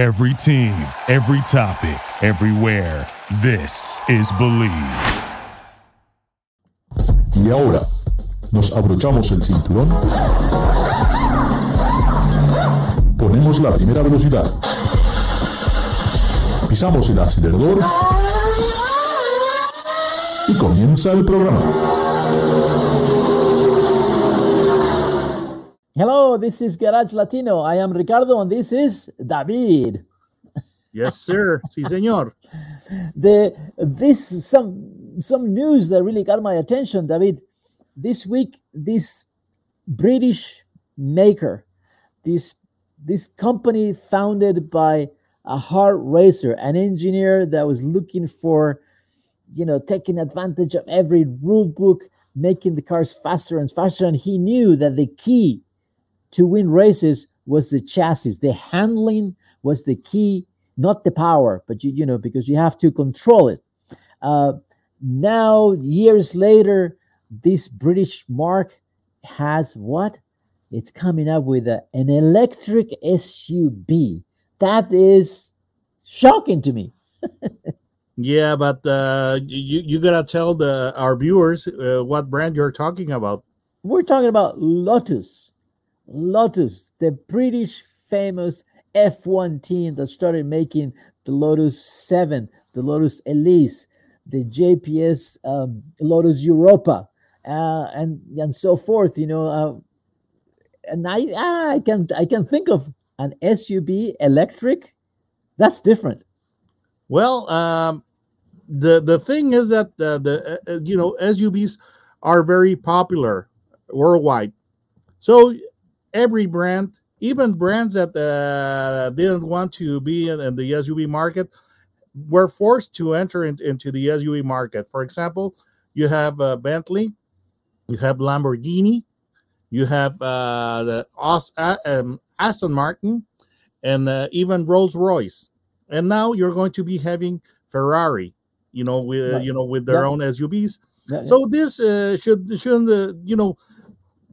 Every team, every topic, everywhere. This is Believe. Y ahora, nos abrochamos el cinturón, ponemos la primera velocidad, pisamos el acelerador y comienza el programa. Hello, this is Garage Latino. I am Ricardo, and this is David. Yes, sir. Sí, señor. The this some some news that really got my attention, David. This week, this British maker, this this company founded by a hard racer, an engineer that was looking for, you know, taking advantage of every rule book, making the cars faster and faster, and he knew that the key to win races was the chassis. The handling was the key, not the power, but you, you know, because you have to control it. Uh, now, years later, this British mark has what? It's coming up with a, an electric SUV. That is shocking to me. yeah, but uh, you you gotta tell the our viewers uh, what brand you're talking about. We're talking about Lotus. Lotus, the British famous F1 team that started making the Lotus 7, the Lotus Elise, the JPS um, Lotus Europa, uh, and and so forth. You know, uh, and I I can I can think of an SUV electric. That's different. Well, um, the the thing is that uh, the uh, you know SUVs are very popular worldwide. So every brand, even brands that uh, didn't want to be in, in, the SUV market, were forced to enter in, into the SUV market. For example, you have uh, Bentley, you have Lamborghini, you have uh, the um, Aston Martin, and uh, even Rolls Royce. And now you're going to be having Ferrari, you know, with you know with their yeah. own SUVs. Yeah, so this uh, should shouldn't uh, you know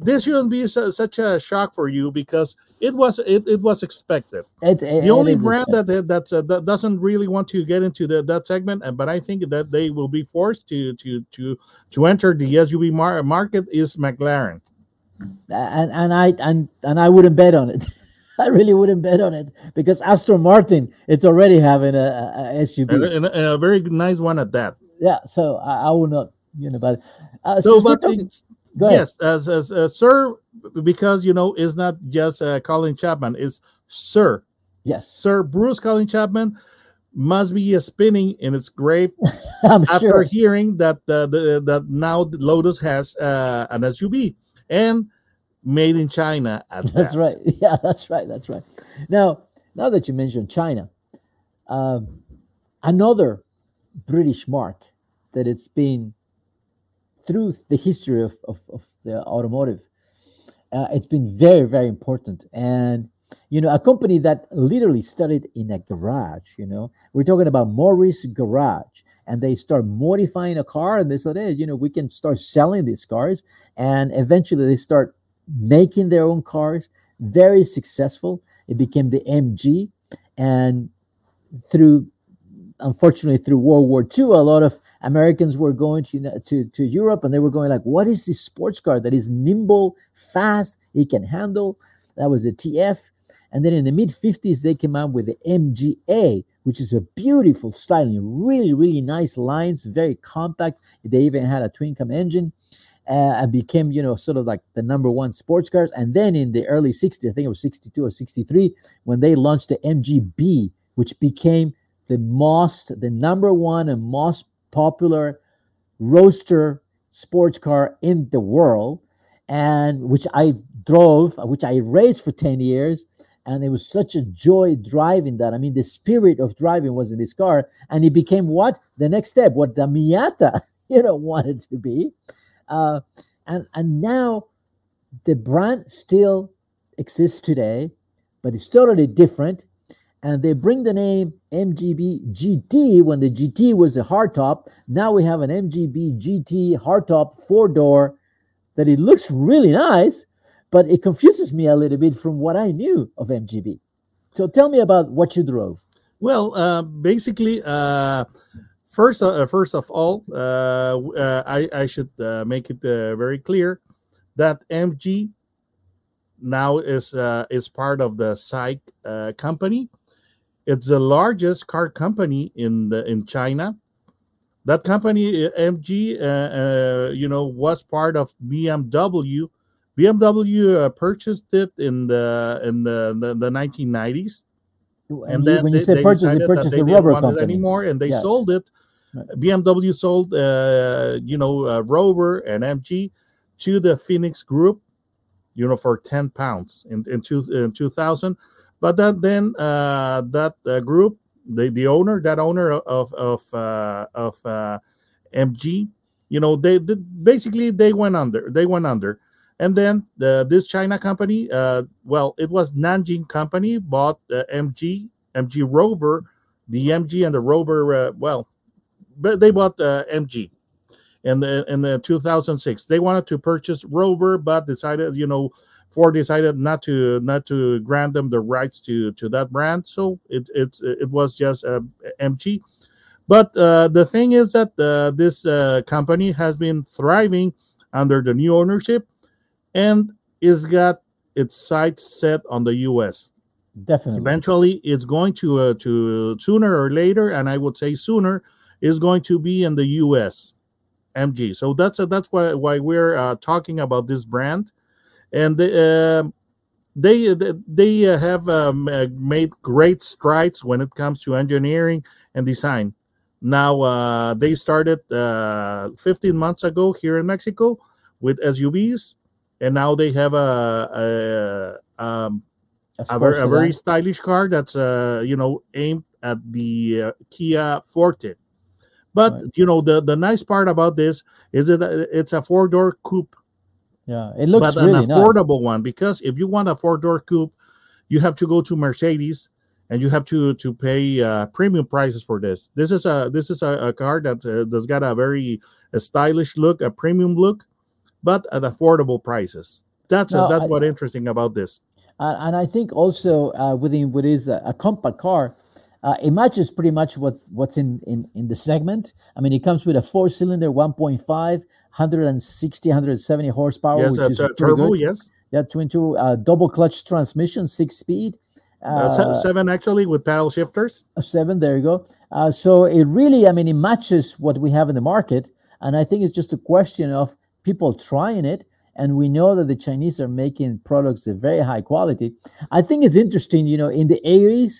this shouldn't be su- such a shock for you because it was it, it was expected. It, it, the only brand expected. that that's uh, that doesn't really want to get into the, that segment, and but I think that they will be forced to to to to enter the SUV mar- market is McLaren. And and I and and I wouldn't bet on it. I really wouldn't bet on it because Aston Martin it's already having a, a SUV and, and, and, a very nice one at that. Yeah, so I, I will not you know, but uh, so but. Talking, Yes, as, as uh, sir, because you know, it's not just uh, Colin Chapman, it's Sir. Yes, Sir Bruce Colin Chapman must be spinning in its grave after sure. hearing that uh, the that now Lotus has uh, an SUV and made in China. that's that. right. Yeah, that's right. That's right. Now, now that you mentioned China, um, another British mark that it's been through the history of, of, of the automotive, uh, it's been very, very important. And, you know, a company that literally started in a garage, you know, we're talking about Morris Garage, and they start modifying a car and they said, hey, you know, we can start selling these cars. And eventually they start making their own cars, very successful. It became the MG. And through unfortunately through World War II, a lot of Americans were going to, to, to Europe and they were going like, what is this sports car that is nimble, fast, it can handle? That was a TF. And then in the mid 50s, they came out with the MGA, which is a beautiful styling, really, really nice lines, very compact. They even had a twin cam engine. Uh, and became, you know, sort of like the number one sports cars. And then in the early 60s, I think it was 62 or 63, when they launched the MGB, which became the most, the number one and most popular roadster sports car in the world, and which I drove, which I raced for 10 years. And it was such a joy driving that. I mean, the spirit of driving was in this car, and it became what the next step, what the Miata, you know, wanted to be. Uh, and and now the brand still exists today, but it's totally different and they bring the name MGB GT when the GT was a hardtop. Now we have an MGB GT hardtop four door that it looks really nice, but it confuses me a little bit from what I knew of MGB. So tell me about what you drove. Well, uh, basically, uh, first, uh, first of all, uh, uh, I, I should uh, make it very clear that MG now is is part of the uh, company. It's the largest car company in the in China. That company, uh, MG, uh, uh, you know, was part of BMW. BMW uh, purchased it in the in the the, the 1990s And you- when you say purchase, they purchased they the Rover company. anymore, and they Yeah. sold it. Right. BMW sold, uh, you know, uh, Rover and MG to the Phoenix Group, you know, for ten pounds in in, two, in 2000. But that then uh, that uh, group, the the owner, that owner of of uh, of MG, you know, they, they basically they went under. They went under. And then the, this China company, well, it was Nanjing company bought MG, MG Rover, the MG and the Rover. Well, but they bought MG in the in the 2006. They wanted to purchase Rover, but decided, you know, Ford decided not to not to grant them the rights to to that brand. So it it it was just uh, MG. But uh, the thing is that uh, this uh, company has been thriving under the new ownership and is got its sights set on the US. Definitely. Eventually, it's going to uh, to sooner or later, and I would say sooner, is going to be in the US. MG. So that's uh, that's why why we're uh, talking about this brand, and they uh, they they uh, have um, uh, made great strides when it comes to engineering and design. Now uh, they started uh, 15 months ago here in Mexico with SUVs, and now they have a, a, um, A a, ver- a very stylish car that's uh you know aimed at the uh, Kia Forte. But Right. you know the the nice part about this is that it's a four door coupe, yeah, it looks but really an nice. affordable one because if you want a four door coupe, you have to go to Mercedes and you have to to pay uh, premium prices for this. This is a this is a, a car that uh, that's got a very a stylish look, a premium look, but at affordable prices. That's uh, Now, that's I- what interesting about this. And I think also uh, within what is a, a compact car, uh, it matches pretty much what what's in, in in the segment. I mean, it comes with a four cylinder, 1.5, 160, 170 horsepower, yes, which is pretty turbo. good. Yes. Yeah, twin two uh, double clutch transmission, six speed. Uh, Uh, seven actually with paddle shifters. seven. There you go. Uh, so it really, I mean, it matches what we have in the market, and I think it's just a question of people trying it. And we know that the Chinese are making products of very high quality. I think it's interesting, you know, in the 80s,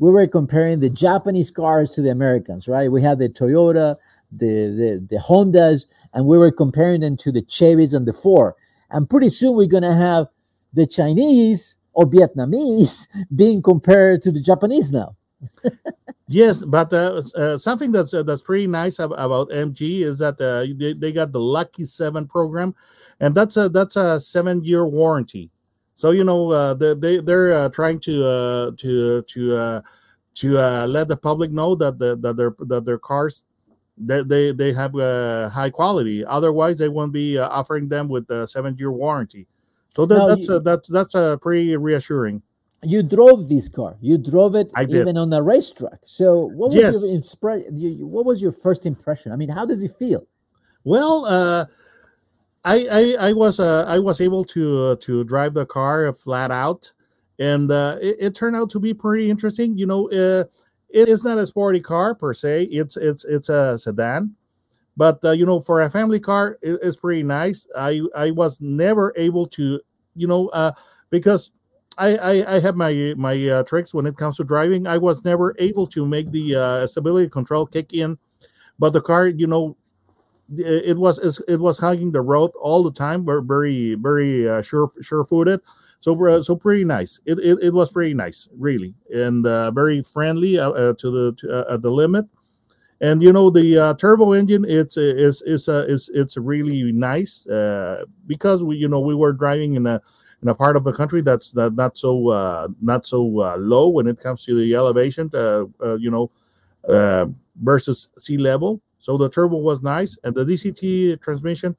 we were comparing the Japanese cars to the Americans, right? We had the Toyota, the the, the Hondas, and we were comparing them to the Chevys and the Ford. And pretty soon we're gonna have the Chinese or Vietnamese being compared to the Japanese now. Yes, but uh, uh, something that's uh, that's pretty nice ab- about MG is that uh, they, they got the Lucky Seven program, and that's a that's a seven year warranty. So you know uh, they they they're uh, trying to uh, to to uh, to uh, let the public know that the, that their that their cars they they, they have uh, high quality. Otherwise, they won't be uh, offering them with a seven year warranty. So that, Now, that's you- uh, that's that's uh, pretty reassuring. you drove this car. You drove it even on a racetrack. So what was Yes. your inspira- you, you- What was your first impression? I mean, how does it feel? Well, uh, I, I I was uh, I was able to uh, to drive the car flat out, and uh, it, it turned out to be pretty interesting. You know, uh, it is not a sporty car per se. It's it's it's a sedan, but uh, you know, for a family car, it, it's pretty nice. I I was never able to, you know, uh, because. I, I, I have my my tricks when it comes to driving. I was never able to make the uh, stability control kick in, but the car, you know, it was it was hugging the road all the time. We're very very uh, sure sure footed, so uh, so pretty nice. It, it it was pretty nice, really, and uh, very friendly uh, uh, to the to, uh, at the limit. And you know the uh, turbo engine, it's it's uh, is it's really nice because we you know we were driving in a in a part of the country that's not, not so not so low when it comes to the elevation, you know, versus sea level. So the turbo was nice, and the DCT transmission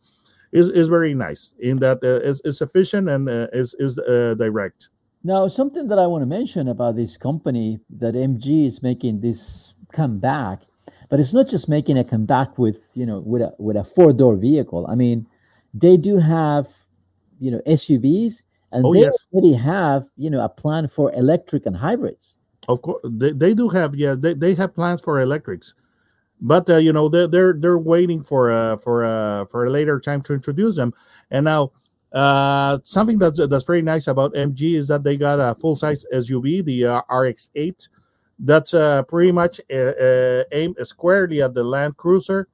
is, is very nice in that uh, is, is efficient and uh, is is uh, direct. Now, something that I want to mention about this company that MG is making this comeback, but it's not just making a comeback with you know with a with a four door vehicle. I mean, they do have you know SUVs, and Oh, they yes. already have you know a plan for electric and hybrids. Of course, they, they do have yeah they, they have plans for electrics, but uh, you know they're they're they're waiting for uh for uh for a later time to introduce them. And now uh something that's that's very nice about MG is that they got a full size SUV, the uh, RX-8, that's uh pretty much uh, uh, aimed squarely at the Land Cruiser.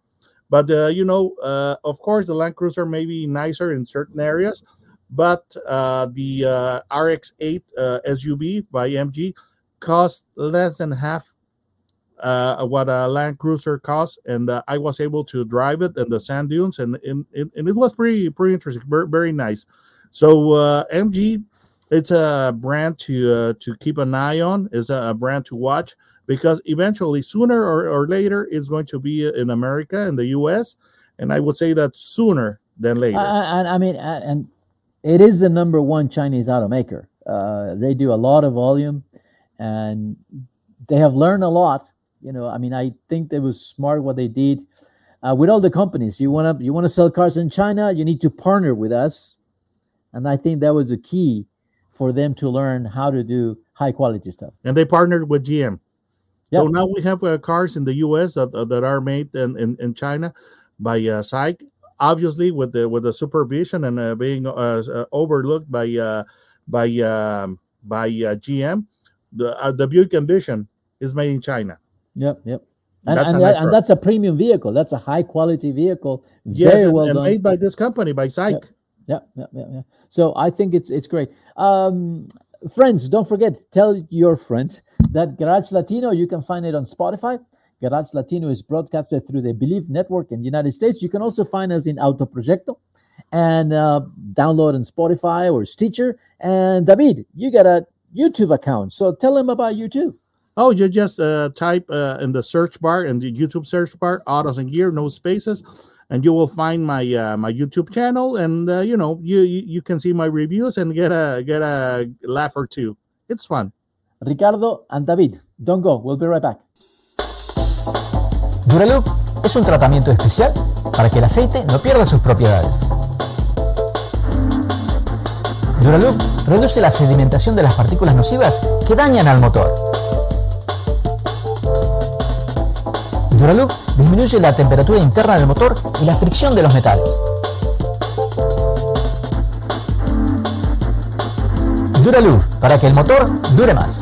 But uh, you know, uh, of course, the Land Cruiser may be nicer in certain areas, but uh, the uh, RX-8 uh, SUV by MG cost less than half uh, what a Land Cruiser costs, and uh, I was able to drive it in the sand dunes, and and, and it was pretty pretty interesting, very, very nice. So uh, MG, it's a brand to uh, to keep an eye on, is a, brand to watch because eventually, sooner or, or later, it's going to be in America, in the U.S., and I would say that sooner than later. Uh, and I mean, and, and it is the number one Chinese automaker. Uh, they do a lot of volume, and they have learned a lot. You know, I mean, I think it was smart what they did uh, with all the companies. You want to you want to sell cars in China, you need to partner with us, and I think that was a key for them to learn how to do high quality stuff. and they partnered with GM. So now we have uh, cars in the U.S. that, uh, that are made in, in, in China by uh, SAIC, obviously with the with the supervision and uh, being uh, uh, overlooked by uh, by um, by uh, GM. The uh, the Buick Envision is made in China. Yep, yep. And, That's a and, that- and that's a premium vehicle. That's a high quality vehicle. Yes, Very and, well and done. made by this company by SAIC. yeah, yeah, yeah, yeah. So I think it's it's great. Um, friends, don't forget, tell your friends that Garage Latino, you can find it on Spotify. Garage Latino is broadcasted through the Bleav Network in the United States. You can also find us in Auto Proyecto and uh, download on Spotify or Stitcher. And David, you got a YouTube account, so tell them about you too. Oh, you just uh, type uh, in the search bar in the YouTube search bar autos and gear, no spaces, and you will find my uh, my YouTube channel. And uh, you know you, you you can see my reviews and get a get a laugh or two. It's fun. Ricardo and David, don't go. We'll be right back. Duraloop es un tratamiento especial para que el aceite no pierda sus propiedades. Duraloop reduce la sedimentación de las partículas nocivas que dañan al motor. Duraloop disminuye la temperatura interna del motor y la fricción de los metales. Duraloop para que el motor dure más.